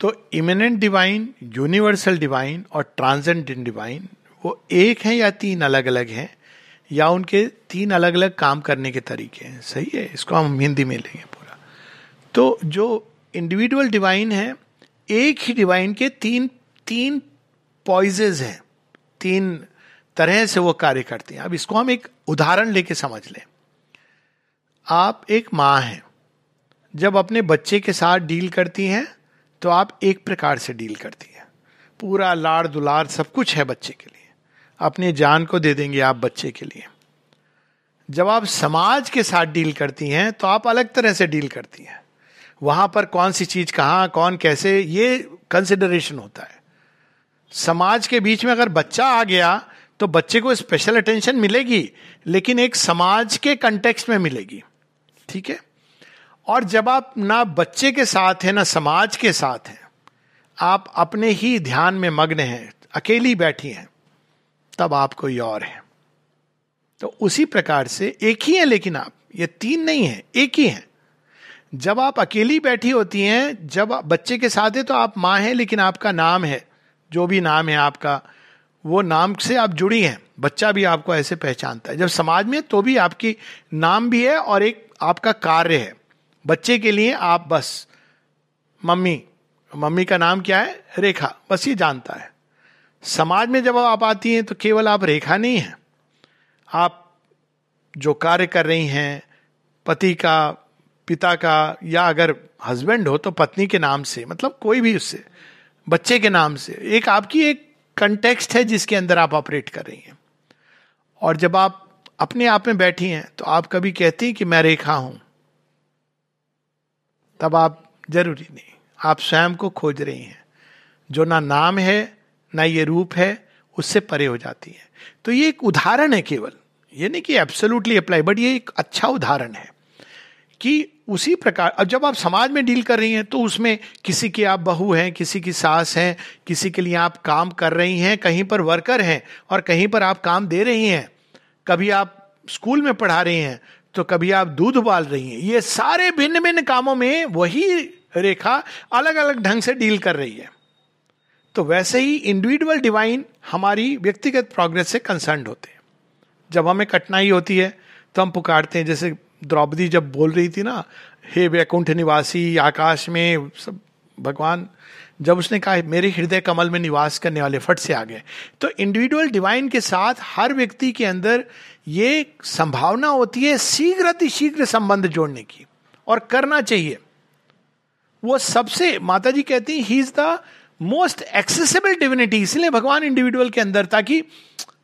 तो immanent divine universal divine और transcendent divine वो एक है या तीन अलग अलग हैं, या उनके तीन अलग अलग काम करने के तरीके हैं? सही है, इसको हम हिंदी में लेंगे पूरा। तो जो इंडिविजुअल डिवाइन है, एक ही डिवाइन के तीन तीन पॉइजेज हैं, तीन तरह से वो कार्य करते हैं। अब इसको हम एक उदाहरण लेके समझ लें। आप एक माँ हैं, जब अपने बच्चे के साथ डील करती हैं तो आप एक प्रकार से डील करती हैं। पूरा लाड़ दुलार सब कुछ है बच्चे के लिए। अपनी जान को दे देंगे आप बच्चे के लिए। जब आप समाज के साथ डील करती हैं तो आप अलग तरह से डील करती हैं। वहाँ पर कौन सी चीज़ कहाँ, कौन कैसे, ये कंसिडरेशन होता है। समाज के बीच में अगर बच्चा आ गया तो बच्चे को स्पेशल अटेंशन मिलेगी, लेकिन एक समाज के कंटेक्स्ट में मिलेगी। ठीक है? और जब आप ना बच्चे के साथ हैं, ना समाज के साथ हैं, आप अपने ही ध्यान में मग्न हैं, अकेली बैठी हैं, तब आप कोई और है। तो उसी प्रकार से एक ही है, लेकिन आप, ये तीन नहीं है, एक ही है। जब आप अकेली बैठी होती हैं, जब बच्चे के साथ है तो आप माँ हैं, लेकिन आपका नाम है, जो भी नाम है आपका, वो नाम से आप जुड़ी हैं। बच्चा भी आपको ऐसे पहचानता है। जब समाज में तो भी आपकी नाम भी है और एक आपका कार्य है। बच्चे के लिए आप बस, मम्मी मम्मी का नाम क्या है? रेखा। बस ये जानता है। समाज में जब आप आती हैं तो केवल आप रेखा नहीं है। आप जो कार्य कर रही हैं, पति का, पिता का, या अगर हस्बैंड हो तो पत्नी के नाम से मतलब कोई भी उससे, बच्चे के नाम से। एक आपकी एक कंटेक्स्ट है जिसके अंदर आप ऑपरेट कर रही हैं। और जब आप अपने आप में बैठी हैं तो आप कभी कहती हैं कि मैं रेखा हूँ। तब आप ज़रूरी नहीं। आप स्वयं को खोज रही हैं। जो ना नाम है, ना ये रूप है, उससे परे हो जाती है। तो ये एक उदाहरण है केवल। ये नहीं कि एब्सोल्युटली अप्लाई बट ये एक अच्छा उदाहरण है कि उसी प्रकार, अब जब आप समाज में डील कर रही हैं तो उसमें किसी की आप बहू हैं, किसी की सास हैं, किसी के लिए आप काम कर रही हैं, कहीं पर वर्कर हैं, और कहीं पर आप काम दे रही हैं, कभी आप स्कूल में पढ़ा रही हैं तो कभी आप दूध उबाल रही हैं। ये सारे भिन्न भिन्न कामों में वही रेखा अलग अलग ढंग से डील कर रही है। तो वैसे ही इंडिविजुअल डिवाइन हमारी व्यक्तिगत प्रोग्रेस से कंसर्न होते हैं। जब हमें कठिनाई होती है तो हम पुकारते हैं। जैसे द्रौपदी जब बोल रही थी ना, हे वैकुंठ निवासी, आकाश में सब भगवान, जब उसने कहा, मेरे हृदय कमल में निवास करने वाले फट से आ गए। तो इंडिविजुअल डिवाइन के साथ हर व्यक्ति के अंदर ये संभावना होती है शीघ्र शीघ्र संबंध जोड़ने की और करना चाहिए। वो सबसे माता जी कहती ही is the most accessible divinity इसलिए भगवान इंडिविजुअल के अंदर, ताकि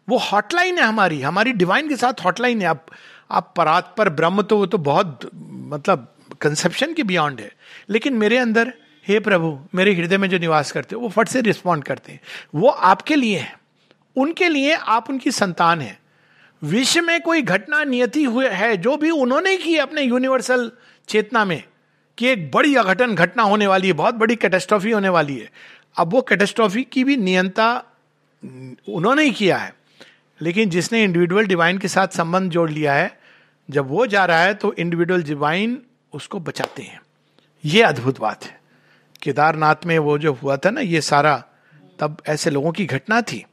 वो हॉटलाइन है हमारी हमारी डिवाइन के साथ हॉटलाइन है। आप आप परात पर ब्रह्म तो वो तो बहुत मतलब कंसेप्शन के बियॉन्ड है। लेकिन मेरे अंदर हे प्रभु, मेरे हृदय में जो निवास करते वो फट से रिस्पॉन्ड करते हैं। वो आपके लिए है। उनके लिए आप उनकी संतान है। विश्व में कोई घटना नियति हुए है, जो भी उन्होंने की अपने यूनिवर्सल चेतना में, कि एक बड़ी अघटन घटना होने वाली है, बहुत बड़ी कैटेस्ट्रॉफी होने वाली है। अब वो कैटेस्ट्रॉफी की भी नियंता उन्होंने ही किया है। लेकिन जिसने इंडिविजुअल डिवाइन के साथ संबंध जोड़ लिया है, जब वो जा रहा है तो इंडिविजुअल डिवाइन उसको बचाते हैं। ये अद्भुत बात है। केदारनाथ में वो जो हुआ था ना, ये सारा, तब ऐसे लोगों की घटना थी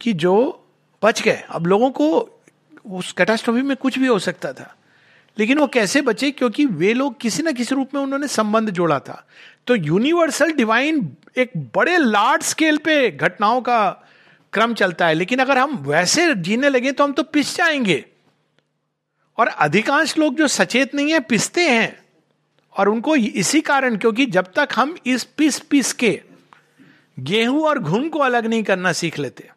कि जो बच गए। अब लोगों को उस कैटास्ट्रोफी में कुछ भी हो सकता था। लेकिन वो कैसे बचे? क्योंकि वे लोग किसी ना किसी रूप में उन्होंने संबंध जोड़ा था। तो यूनिवर्सल डिवाइन एक बड़े लार्ज स्केल पे घटनाओं का क्रम चलता है। लेकिन अगर हम वैसे जीने लगे तो हम तो पिस जाएँगे। और अधिकांश लोग जो सचेत नहीं है, पिसते हैं। और उनको इसी कारण, क्योंकि जब तक हम इस पिस पिस के गेहूँ और घुन को अलग नहीं करना सीख लेते,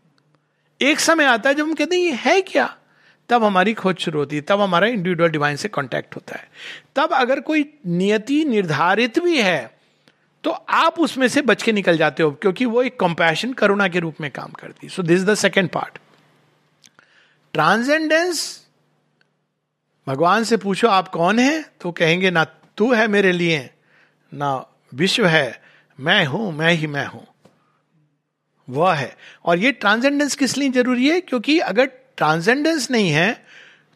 एक समय आता है जब हम कहते हैं, ये है क्या? तब हमारी खोज शुरू होती है, तब हमारा इंडिविजुअल डिवाइन से कांटेक्ट होता है। तब अगर कोई नियति निर्धारित भी है तो आप उसमें से बच के निकल जाते हो, क्योंकि वो एक कंपैशन करुणा के रूप में काम करती so this the second part transcendence भगवान से पूछो, आप कौन है? तो कहेंगे, ना तू है मेरे लिए। ना, विश्व है। मैं हूँ, मैं ही मैं हूँ। वह है। और ये ट्रांसेंडेंस किस लिए ज़रूरी है? क्योंकि अगर ट्रांसेंडेंस नहीं है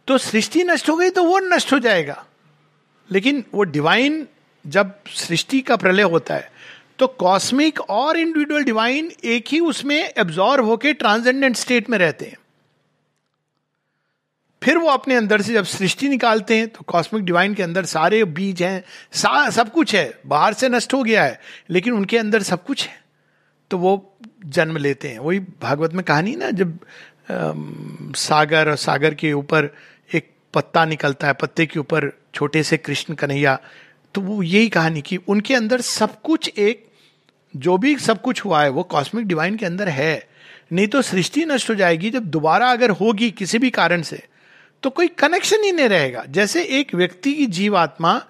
तो सृष्टि नष्ट हो गई तो वो नष्ट हो जाएगा। लेकिन वो डिवाइन जब सृष्टि का प्रलय होता है तो कॉस्मिक और इंडिविजुअल डिवाइन एक ही उसमें एब्जॉर्व होके ट्रांसजेंडेंट स्टेट में रहते हैं। फिर वो अपने अंदर से जब सृष्टि निकालते हैं तो कॉस्मिक डिवाइन के अंदर सारे बीज हैं सा, सब कुछ है बाहर से नष्ट हो गया है लेकिन उनके अंदर सब कुछ है। तो वो जन्म लेते हैं। वही भागवत में कहानी ना जब आ, सागर और सागर के ऊपर एक पत्ता निकलता है पत्ते के ऊपर छोटे से कृष्ण कन्हैया तो वो यही कहानी की उनके अंदर सब कुछ एक जो भी सब कुछ हुआ है वो कॉस्मिक डिवाइन के अंदर है। नहीं तो सृष्टि नष्ट हो जाएगी जब दोबारा अगर होगी किसी भी कारण से तो कोई कनेक्शन ही नहीं रहेगा। जैसे एक व्यक्ति की जीवात्मा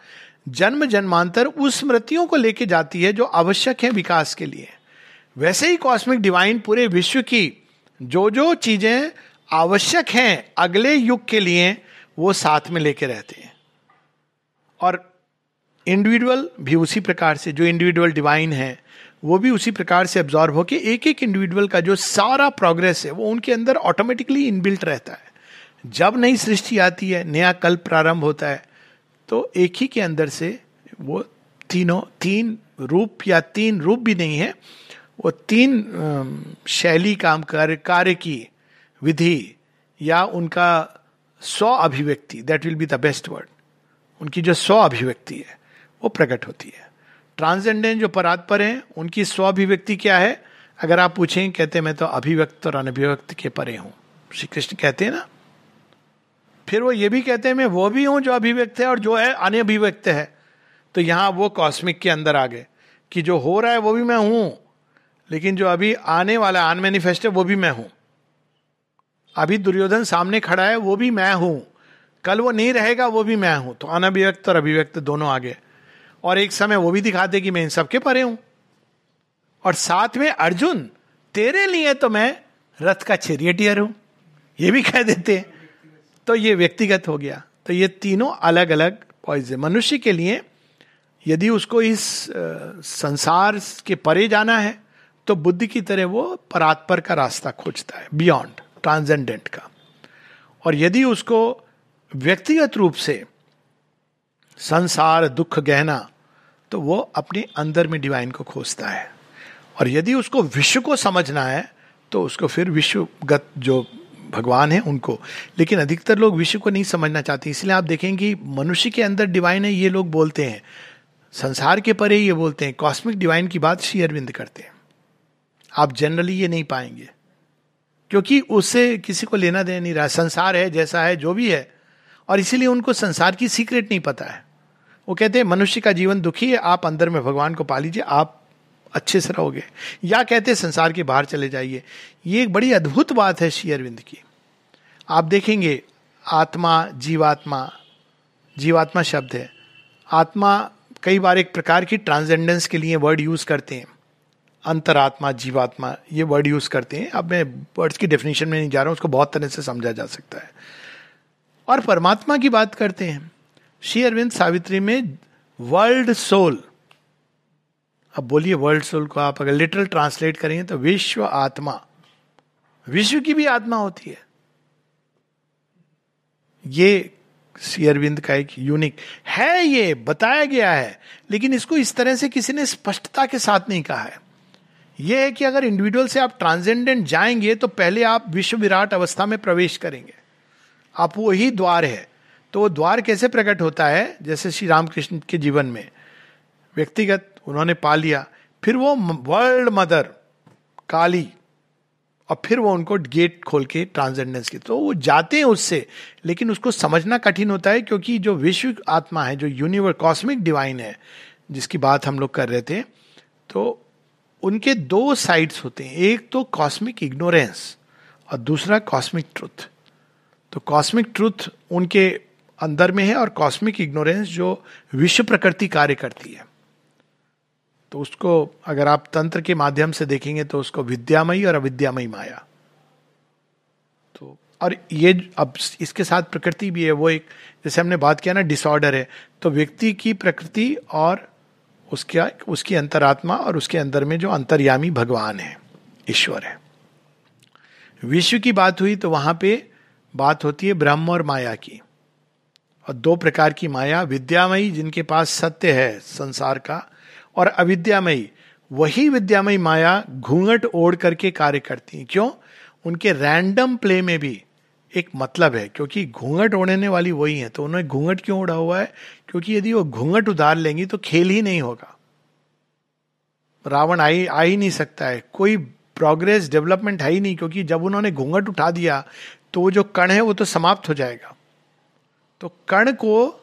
जन्म जन्मांतर उस स्मृतियों को लेके जाती है जो आवश्यक है विकास के लिए। वैसे ही कॉस्मिक डिवाइन पूरे विश्व की जो जो चीज़ें आवश्यक हैं अगले युग के लिए वो साथ में लेके रहते हैं। और इंडिविजुअल भी उसी प्रकार से, जो इंडिविजुअल डिवाइन है, वो भी उसी प्रकार से एब्जॉर्व होकर एक एक इंडिविजुअल का जो सारा प्रोग्रेस है, वो उनके अंदर ऑटोमेटिकली इनबिल्ट रहता है। जब नई सृष्टि आती है, नया कल्प प्रारंभ होता है तो एक ही के अंदर से वो तीनों, तीन रूप या तीन रूप भी नहीं है, वो तीन शैली, काम कार्य कार्य की विधि या उनका स्व अभिव्यक्ति that will be the best word उनकी जो स्व अभिव्यक्ति है, वो प्रकट होती है। ट्रांसजेंडेंट जो परात्पर हैं, उनकी स्व अभिव्यक्ति क्या है? अगर आप पूछें, कहते मैं तो अभिव्यक्त और अनभिव्यक्त के परे हूँ। श्री कृष्ण कहते हैं ना फिर वो ये भी कहते हैं, मैं वो भी हूँ जो अभिव्यक्त है और जो है अनभिव्यक्त है। तो यहाँ वो कॉस्मिक के अंदर आ गए कि जो हो रहा है वो भी मैं हूँ, लेकिन जो अभी आने वाला अनमेनिफेस्ट है, वो भी मैं हूँ। अभी दुर्योधन सामने खड़ा है, वो भी मैं हूँ। कल वो नहीं रहेगा, वो भी मैं हूँ। तो अनभिव्यक्त और अभिव्यक्त दोनों आगे और एक समय वो भी दिखाते कि मैं इन सबके परे हूँ। और साथ में, अर्जुन, तेरे लिए तो मैं रथ का चेरियटियर हूँ। ये भी कह देते हैं। तो ये व्यक्तिगत हो गया। तो ये तीनों अलग अलग पॉइज मनुष्य के लिए यदि उसको इस संसार के परे जाना है तो बुद्धि की तरह वो परात्पर का रास्ता खोजता है बियॉन्ड ट्रांसजेंडेंट का। और यदि उसको व्यक्तिगत रूप से संसार, दुख, गहना तो वो अपने अंदर में डिवाइन को खोजता है। और यदि उसको विश्व को समझना है तो उसको फिर विश्वगत जो भगवान है उनको। लेकिन अधिकतर लोग विश्व को नहीं समझना चाहते, इसलिए आप देखेंगे मनुष्य के अंदर डिवाइन है, ये लोग बोलते हैं। संसार के परे ये बोलते हैं। कॉस्मिक डिवाइन की बात श्री अरविंद करते हैं। आप जनरली ये नहीं पाएँगे। क्योंकि उससे किसी को लेना देना नहीं रहा। संसार है, जैसा है, जो भी है। और इसीलिए उनको संसार की सीक्रेट नहीं पता है। वो कहते हैं, मनुष्य का जीवन दुखी है, आप अंदर में भगवान को पा लीजिए, आप अच्छे से रहोगे। या कहते संसार के बाहर चले जाइए। ये एक बड़ी अद्भुत बात है श्री अरविंद की। आप देखेंगे, आत्मा, जीवात्मा जीवात्मा शब्द है। आत्मा कई बार एक प्रकार की ट्रांसजेंडेंस के लिए वर्ड यूज़ करते हैं। अंतरात्मा, जीवात्मा, ये वर्ड यूज़ करते हैं। अब मैं वर्ड्स की डेफिनेशन में नहीं जा रहा हूँ, उसको बहुत तरह से समझा जा सकता है। और परमात्मा की बात करते हैं। श्री अरविंद सावित्री में वर्ल्ड सोल अब बोलिए वर्ल्ड सोल को आप अगर लिटरल ट्रांसलेट करेंगे तो विश्व आत्मा, विश्व की भी आत्मा होती है। ये अरविंद का एक यूनिक है ये, बताया गया है, लेकिन इसको इस तरह से किसी ने स्पष्टता के साथ नहीं कहा है। यह है कि अगर इंडिविजुअल से आप ट्रांसजेंडेंट जाएँगे तो पहले आप विश्व विराट अवस्था में प्रवेश करेंगे। आप वही द्वार है। तो वो द्वार कैसे प्रकट होता है? जैसे श्री रामकृष्ण के जीवन में। व्यक्तिगत उन्होंने पा लिया। फिर वो वर्ल्ड मदर काली, और फिर वो उनको गेट खोल के ट्रांसजेंडेंस की। तो वो जाते हैं उससे, लेकिन उसको समझना कठिन होता है क्योंकि जो विश्व आत्मा है, जो यूनिवर्स कॉस्मिक डिवाइन है, जिसकी बात हम लोग कर रहे थे तो उनके दो साइड्स होते हैं। एक तो कॉस्मिक इग्नोरेंस और दूसरा कॉस्मिक ट्रुथ तो कॉस्मिक ट्रुथ उनके अंदर में है और कॉस्मिक इग्नोरेंस जो विश्व प्रकृति कार्य करती है। तो उसको अगर आप तंत्र के माध्यम से देखेंगे तो उसको विद्यामयी और अविद्यामयी माया। तो और ये अब इसके साथ प्रकृति भी है, वो एक, जैसे हमने बात किया ना डिसऑर्डर है तो व्यक्ति की प्रकृति और उसके, उसकी अंतरात्मा और उसके अंदर में जो अंतर्यामी भगवान है, ईश्वर है। विश्व की बात हुई तो वहाँ पे बात होती है ब्रह्म और माया की। और दो प्रकार की माया, विद्यामयी जिनके पास सत्य है, संसार का और अविद्यामयी, वही विद्यामय माया घूंघट ओढ़ करके कार्य करती है। क्यों? उनके रैंडम प्ले में भी एक मतलब है, क्योंकि घूंघट ओढ़ने वाली वही है तो उन्होंने घूंघट क्यों ओढ़ा हुआ है? क्योंकि यदि वो घूंघट उतार लेंगी तो खेल ही नहीं होगा। रावण आ ही आ ही नहीं सकता है। कोई प्रोग्रेस डेवलपमेंट है ही नहीं, क्योंकि जब उन्होंने घूंघट उठा दिया तो वो जो कण है, वो तो समाप्त हो जाएगा। तो कण को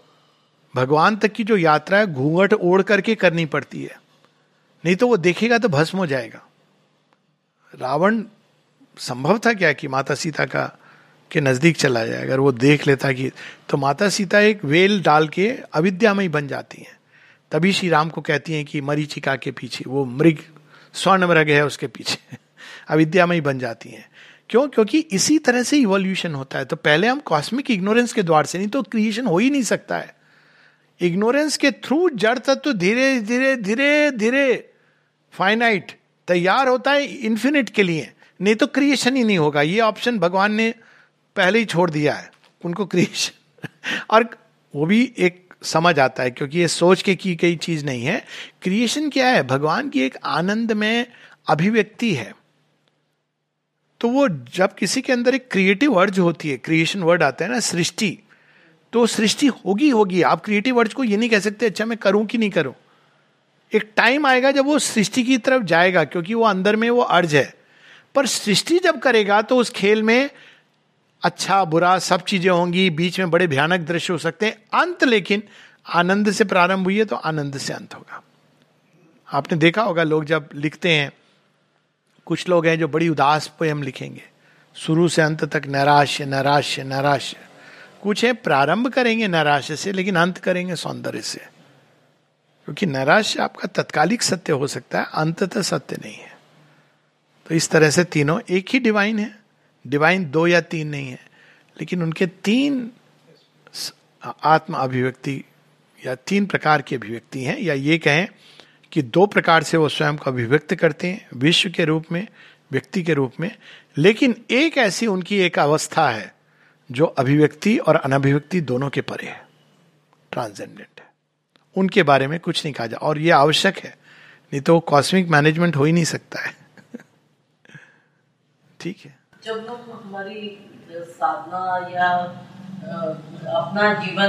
भगवान तक की जो यात्रा है, घूंघट ओढ़ करके करनी पड़ती है। नहीं तो वो देखेगा तो भस्म हो जाएगा। रावण, संभव था क्या कि माता सीता का, के नज़दीक चला जाए? अगर वो देख लेता कि तो माता सीता एक वेल डाल के अविद्यामय बन जाती हैं। तभी श्री राम को कहती हैं कि मरीचिका के पीछे, वो मृग स्वर्ण मृग है उसके पीछे, अविद्यामय बन जाती हैं। क्यों? क्योंकि इसी तरह से इवोल्यूशन होता है। तो पहले हम कॉस्मिक इग्नोरेंस के द्वार से नहीं तो क्रिएशन हो ही नहीं सकता है। इग्नोरेंस के थ्रू जड़ तत्व धीरे धीरे धीरे धीरे फाइनाइट तैयार होता है इन्फिनिट के लिए। नहीं तो क्रिएशन ही नहीं होगा। ये ऑप्शन भगवान ने पहले ही छोड़ दिया है। उनको क्रिएशन और वो भी एक समझ आता है क्योंकि ये सोच के की गई चीज़ नहीं है। क्रिएशन क्या है? भगवान की एक आनंद में अभिव्यक्ति है। तो वो जब किसी के अंदर एक क्रिएटिव अर्ज़ होती है क्रिएशन वर्ड आता है ना, सृष्टि तो सृष्टि होगी होगी। आप क्रिएटिव वर्ड्स को ये नहीं कह सकते अच्छा मैं करूँ कि नहीं करूँ? एक टाइम आएगा जब वो सृष्टि की तरफ़ जाएगा, क्योंकि वो अंदर में वो अर्ज़ है। पर सृष्टि जब करेगा तो उस खेल में अच्छा बुरा, सब चीज़ें होंगी, बीच में बड़े भयानक दृश्य हो सकते हैं, अंत, लेकिन आनंद से प्रारंभ हुई है तो आनंद से अंत होगा। आपने देखा होगा, लोग जब लिखते हैं, कुछ लोग हैं जो बड़ी उदास पोयम लिखेंगे। शुरू से अंत तक नैराश्य नैराश्य नैराश्य। कुछ है, प्रारंभ करेंगे नैराश्य से, लेकिन अंत करेंगे सौंदर्य से। क्योंकि नैराश्य आपका तत्कालिक सत्य हो सकता है, अंततः सत्य नहीं है। तो इस तरह से तीनों एक ही डिवाइन है। डिवाइन दो या तीन नहीं है, लेकिन उनके तीन आत्म अभिव्यक्ति या तीन प्रकार की अभिव्यक्ति हैं, या ये कहें कि दो प्रकार से वो स्वयं को अभिव्यक्त करते हैं, विश्व के रूप में, व्यक्ति के रूप में। लेकिन एक ऐसी उनकी एक अवस्था है जो अभिव्यक्ति और अनभिव्यक्ति दोनों के परे है। ट्रांसजेंडेंट है। उनके बारे में कुछ नहीं कहा जा और ये आवश्यक है। नहीं तो कॉस्मिक मैनेजमेंट हो ही नहीं सकता है। ठीक है। जब हम हमारी साधना या अपना जीवन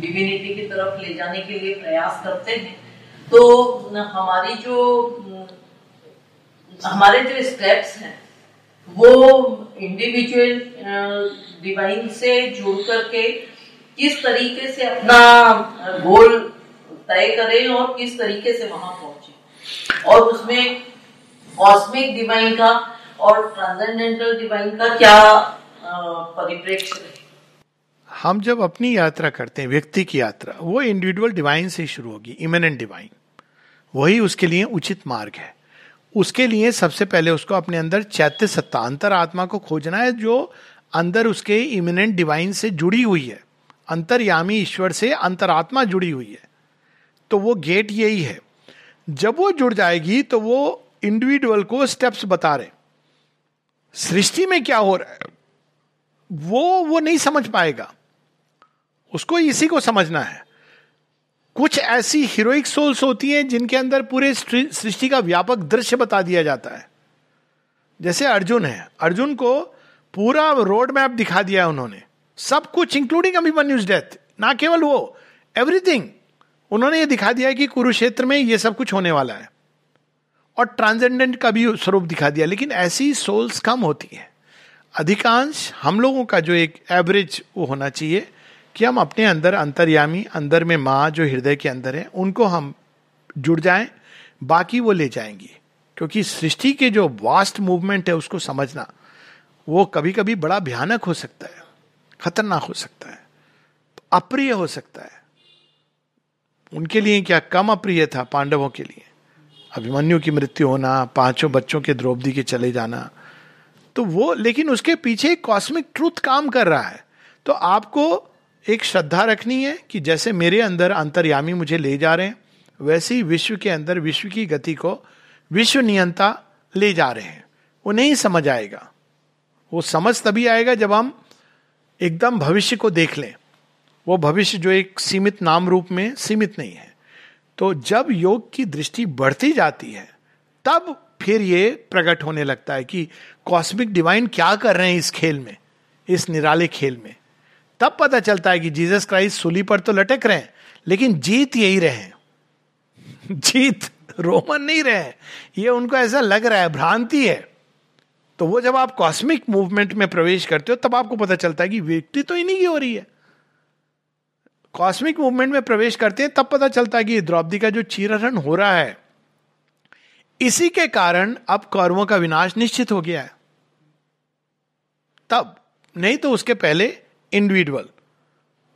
डिविनिटी की तरफ़ ले जाने के लिए प्रयास करते हैं तो हमारी जो, हमारे जो स्टेप्स हैं वो इंडिविजुअल डिवाइन से जुड़ करके किस तरीके से अपना गोल तय करें और किस तरीके से वहाँ पहुँचे। और उसमें कॉस्मिक डिवाइन का और ट्रांसेंडेंटल डिवाइन का क्या परिप्रेक्ष्य है हम जब अपनी यात्रा करते हैं, व्यक्ति की यात्रा, वो इंडिविजुअल डिवाइन से शुरू होगी इमिनेंट डिवाइन वही उसके लिए उचित मार्ग है। उसके लिए सबसे पहले उसको अपने अंदर चैत्य सत्ता अंतर आत्मा को खोजना है, जो अंदर उसके इमिनेंट डिवाइन से जुड़ी हुई है। अंतर्यामी ईश्वर से अंतरात्मा जुड़ी हुई है। तो वो गेट यही है। जब वो जुड़ जाएगी तो वो इंडिविजुअल को स्टेप्स बता रहे सृष्टि में क्या हो रहा है? वो वो नहीं समझ पाएगा। उसको इसी को समझना है। कुछ ऐसी हीरोइक सोल्स होती हैं जिनके अंदर पूरे सृष्टि का व्यापक दृश्य बता दिया जाता है। जैसे अर्जुन है। अर्जुन को पूरा रोड मैप दिखा दिया है उन्होंने। सब कुछ इंक्लूडिंग अभिमन्यूज डेथ ना केवल वो एवरीथिंग उन्होंने ये दिखा दिया है कि कुरुक्षेत्र में ये सब कुछ होने वाला है। और ट्रांसजेंडेंट का भी स्वरूप दिखा दिया, लेकिन ऐसी सोल्स कम होती है। अधिकांश हम लोगों का जो एक एवरेज वो होना चाहिए कि हम अपने अंदर अंतर्यामी, अंदर में माँ जो हृदय के अंदर है, उनको हम जुड़ जाएँ, बाकी वो ले जाएँगी। क्योंकि सृष्टि के जो वास्ट मूवमेंट है उसको समझना, वो कभी कभी बड़ा भयानक हो सकता है, खतरनाक हो सकता है, अप्रिय हो सकता है। उनके लिए क्या कम अप्रिय था पांडवों के लिए? अभिमन्यु की मृत्यु होना, पाँचों बच्चों के द्रौपदी के चले जाना तो वो, लेकिन उसके पीछे कॉस्मिक ट्रूथ काम कर रहा है। तो आपको एक श्रद्धा रखनी है कि जैसे मेरे अंदर अंतर्यामी मुझे ले जा रहे हैं, वैसे ही विश्व के अंदर विश्व की गति को विश्व नियंता ले जा रहे हैं। वो नहीं समझ आएगा। वो समझ तभी आएगा जब हम एकदम भविष्य को देख लें। वो भविष्य जो एक सीमित नाम रूप में सीमित नहीं है। तो जब योग की दृष्टि बढ़ती जाती है, तब फिर ये प्रकट होने लगता है कि कॉस्मिक डिवाइन क्या कर रहे हैं इस खेल में, इस निराले खेल में। तब पता चलता है कि जीसस क्राइस्ट सुली पर तो लटक रहे हैं, लेकिन जीत यही रहे जीत रोमन नहीं रहे ये उनको ऐसा लग रहा है, भ्रांति है। तो वो जब आप कॉस्मिक मूवमेंट में प्रवेश करते हो, तब आपको पता चलता है कि विक्ट्री तो इन्हीं की हो रही है। कॉस्मिक मूवमेंट में प्रवेश करते हैं, तब पता चलता है कि द्रौपदी का जो चीरहरण हो रहा है, इसी के कारण अब कौरवों का विनाश निश्चित हो गया है। तब, नहीं तो उसके पहले इंडिविजुअल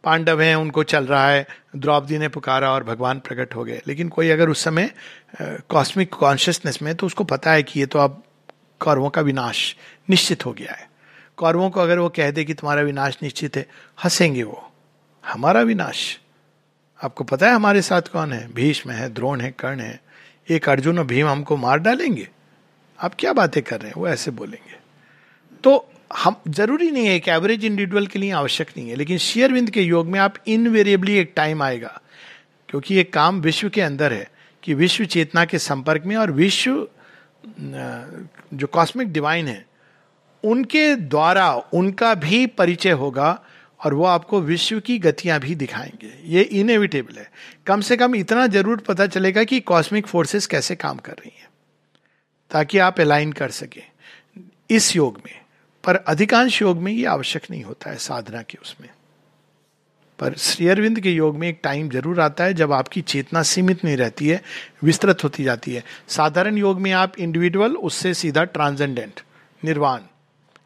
पांडव हैं, उनको चल रहा है, द्रौपदी ने पुकारा और भगवान प्रकट हो गए। लेकिन कोई अगर उस समय कॉस्मिक कॉन्शियसनेस में तो उसको पता है कि ये तो अब कौरवों का विनाश निश्चित हो गया है। कौरवों को अगर वो कह दे कि तुम्हारा विनाश निश्चित है, हंसेंगे वो। हमारा विनाश। आपको पता है हमारे साथ कौन है? भीष्म है, द्रोण है, कर्ण है। एक अर्जुन और भीम हमको मार डालेंगे। आप क्या बातें कर रहे हैं? वो ऐसे बोलेंगे। तो हम, ज़रूरी नहीं है एक एवरेज इंडिविजुअल के लिए आवश्यक नहीं है, लेकिन शेयरविंद के योग में आप इनवेरिएबली एक टाइम आएगा, क्योंकि ये काम विश्व के अंदर है, कि विश्व चेतना के संपर्क में और विश्व जो कॉस्मिक डिवाइन है, उनके द्वारा उनका भी परिचय होगा और वो आपको विश्व की गतियाँ भी दिखाएँगे। ये इनएविटेबल है। कम से कम इतना ज़रूर पता चलेगा कि कॉस्मिक फोर्सेस कैसे काम कर रही हैं, ताकि आप अलाइन कर सके। इस योग में पर अधिकांश योग में ये आवश्यक नहीं होता है साधना के उसमें। पर श्री अरविंद के योग में एक टाइम ज़रूर आता है जब आपकी चेतना सीमित नहीं रहती है, विस्तृत होती जाती है। साधारण योग में आप इंडिविजुअल उससे सीधा ट्रांसेंडेंट निर्वाण।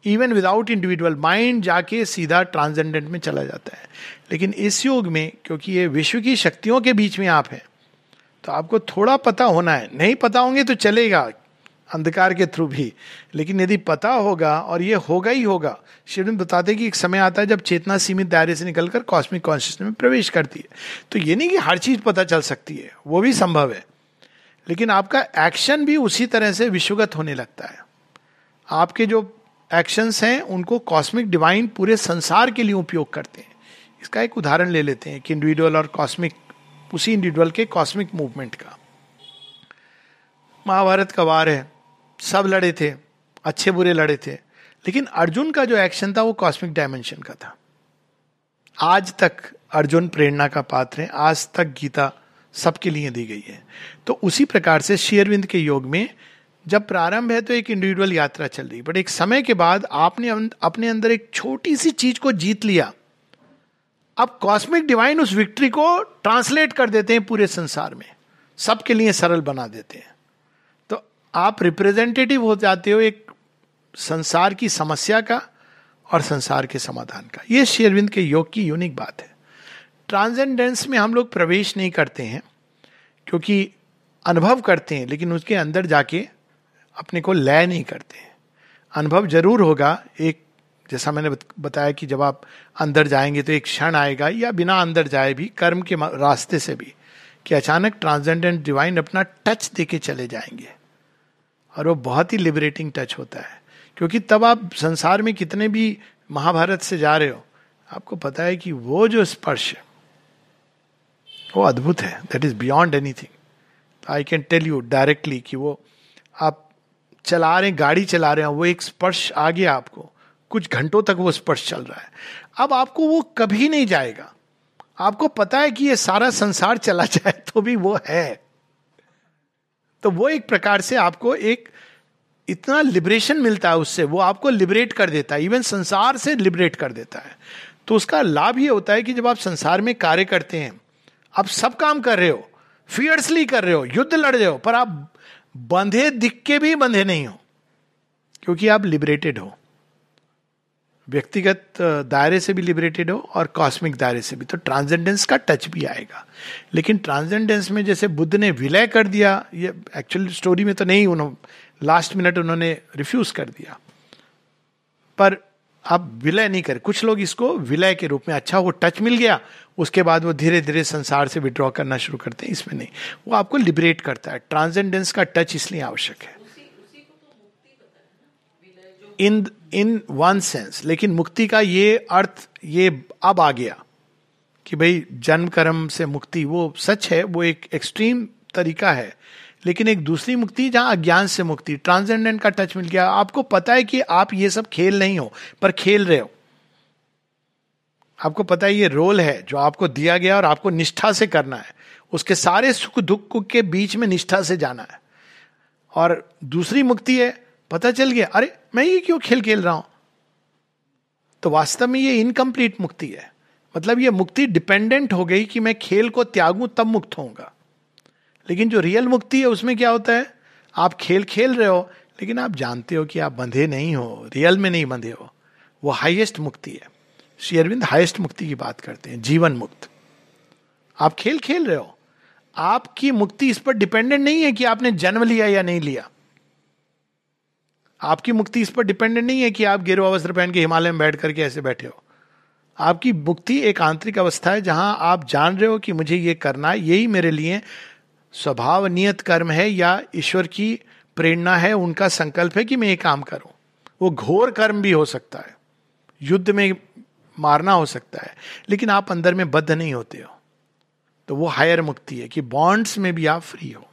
इवन विदाउट इंडिविजुअल माइंड जाके सीधा ट्रांसेंडेंट में चला जाता है। लेकिन इस योग में, क्योंकि ये विश्व की शक्तियों के बीच में आप हैं तो आपको थोड़ा पता होना है। नहीं पता होंगे तो चलेगा अंधकार के थ्रू भी। लेकिन यदि पता होगा, और ये होगा ही होगा शिविन बताते हैं कि एक समय आता है जब चेतना सीमित दायरे से निकलकर कॉस्मिक कॉन्शियसनेस में प्रवेश करती है। तो ये नहीं कि हर चीज़ पता चल सकती है, वो भी संभव है। लेकिन आपका एक्शन भी उसी तरह से विश्वगत होने लगता है। आपके जो एक्शंस हैं, उनको कॉस्मिक डिवाइन पूरे संसार के लिए उपयोग करते हैं। इसका एक उदाहरण ले लेते हैं कि इंडिविजुअल और कॉस्मिक उसी इंडिविजुअल के कॉस्मिक मूवमेंट का। महाभारत का वार है। सब लड़े थे, अच्छे बुरे लड़े थे, लेकिन अर्जुन का जो एक्शन था वो कॉस्मिक डायमेंशन का था। आज तक अर्जुन प्रेरणा का पात्र है, आज तक गीता सबके लिए दी गई है। तो उसी प्रकार से शेयरविंद के योग में जब प्रारंभ है तो एक इंडिविजुअल यात्रा चल रही बट एक समय के बाद आपने अपने अंदर एक छोटी सी चीज़ को जीत लिया। अब कॉस्मिक डिवाइन उस विक्ट्री को ट्रांसलेट कर देते हैं पूरे संसार में, सबके लिए सरल बना देते हैं। आप रिप्रेजेंटेटिव हो जाते हो एक संसार की समस्या का और संसार के समाधान का। ये शेरविंद के योग की यूनिक बात है। ट्रांसेंडेंस में हम लोग प्रवेश नहीं करते हैं, क्योंकि अनुभव करते हैं, लेकिन उसके अंदर जाके अपने को लय नहीं करते हैं। अनुभव ज़रूर होगा, एक जैसा मैंने बताया कि जब आप अंदर जाएँगे तो एक क्षण आएगा, या बिना अंदर जाए भी, कर्म के रास्ते से भी, कि अचानक ट्रांसजेंडेंट डिवाइन अपना टच देके चले जाएँगे। और वो बहुत ही लिबरेटिंग टच होता है। क्योंकि तब आप संसार में कितने भी महाभारत से जा रहे हो, आपको पता है कि वो जो स्पर्श वो अद्भुत है। That is beyond anything I can tell you directly कि वो आप चला रहे गाड़ी चला रहे हैं, वो एक स्पर्श आ गया आपको। कुछ घंटों तक वो स्पर्श चल रहा है। अब आपको वो कभी नहीं जाएगा। आपको पता है कि ये सारा संसार चला जाए तो भी वो है। तो वो एक प्रकार से आपको एक इतना लिबरेशन मिलता है उससे, वो आपको लिबरेट कर देता है इवन संसार से लिबरेट कर देता है। तो उसका लाभ ये होता है कि जब आप संसार में कार्य करते हैं, आप सब काम कर रहे हो फियर्सली कर रहे हो, युद्ध लड़ रहे हो, पर आप बंधे, दिख के भी बंधे नहीं हो, क्योंकि आप लिबरेटेड हो। व्यक्तिगत दायरे से भी लिबरेटेड हो और कॉस्मिक दायरे से भी। तो ट्रांसजेंडेंस का टच भी आएगा। लेकिन ट्रांसजेंडेंस में जैसे बुद्ध ने विलय कर दिया ये एक्चुअल स्टोरी में तो नहीं उन्होंने लास्ट मिनट उन्होंने रिफ्यूज कर दिया। पर आप विलय नहीं कर कुछ लोग इसको विलय के रूप में अच्छा वो टच मिल गया उसके बाद वो धीरे धीरे संसार से विड्रॉ करना शुरू करते हैं इसमें नहीं। वो आपको लिबरेट करता है। ट्रांसजेंडेंस का टच इसलिए आवश्यक है। इन इन वन सेंस लेकिन मुक्ति का ये अर्थ, ये अब आ गया कि भाई जन्म कर्म से मुक्ति, वो सच है, वो एक एक्सट्रीम तरीका है। लेकिन एक दूसरी मुक्ति, जहाँ अज्ञान से मुक्ति ट्रांसजेंडेंट का टच मिल गया। आपको पता है कि आप ये सब खेल नहीं हो, पर खेल रहे हो। आपको पता है ये रोल है जो आपको दिया गया और आपको निष्ठा से करना है। उसके सारे सुख दुख के बीच में निष्ठा से जाना है। और दूसरी मुक्ति है पता चल गया, अरे, मैं ये क्यों खेल खेल रहा हूँ? तो वास्तव में ये इनकम्प्लीट मुक्ति है। मतलब ये मुक्ति डिपेंडेंट हो गई कि मैं खेल को त्यागूं, तब मुक्त होऊँगा। लेकिन जो रियल मुक्ति है, उसमें क्या होता है? आप खेल खेल रहे हो, लेकिन आप जानते हो कि आप बंधे नहीं हो रियल में नहीं बंधे हो। वो हाईएस्ट मुक्ति है। श्री अरविंद हाईएस्ट मुक्ति की बात करते हैं, जीवन मुक्त। आप खेल खेल रहे हो। आपकी मुक्ति इस पर डिपेंडेंट नहीं है कि आपने जन्म लिया या नहीं लिया। आपकी मुक्ति इस पर डिपेंडेंट नहीं है कि आप गेरुआ वस्त्र पहन के हिमालय में बैठ करके ऐसे बैठे हो। आपकी मुक्ति एक आंतरिक अवस्था है जहाँ आप जान रहे हो कि मुझे ये करना है, यही मेरे लिए स्वभाव नियत कर्म है या ईश्वर की प्रेरणा है, उनका संकल्प है कि मैं ये काम करूँ। वो घोर कर्म भी हो सकता है। युद्ध में मारना हो सकता है, लेकिन आप अंदर में बद्ध नहीं होते हो। तो वो हायर मुक्ति है कि बॉन्ड्स में भी आप फ्री हो।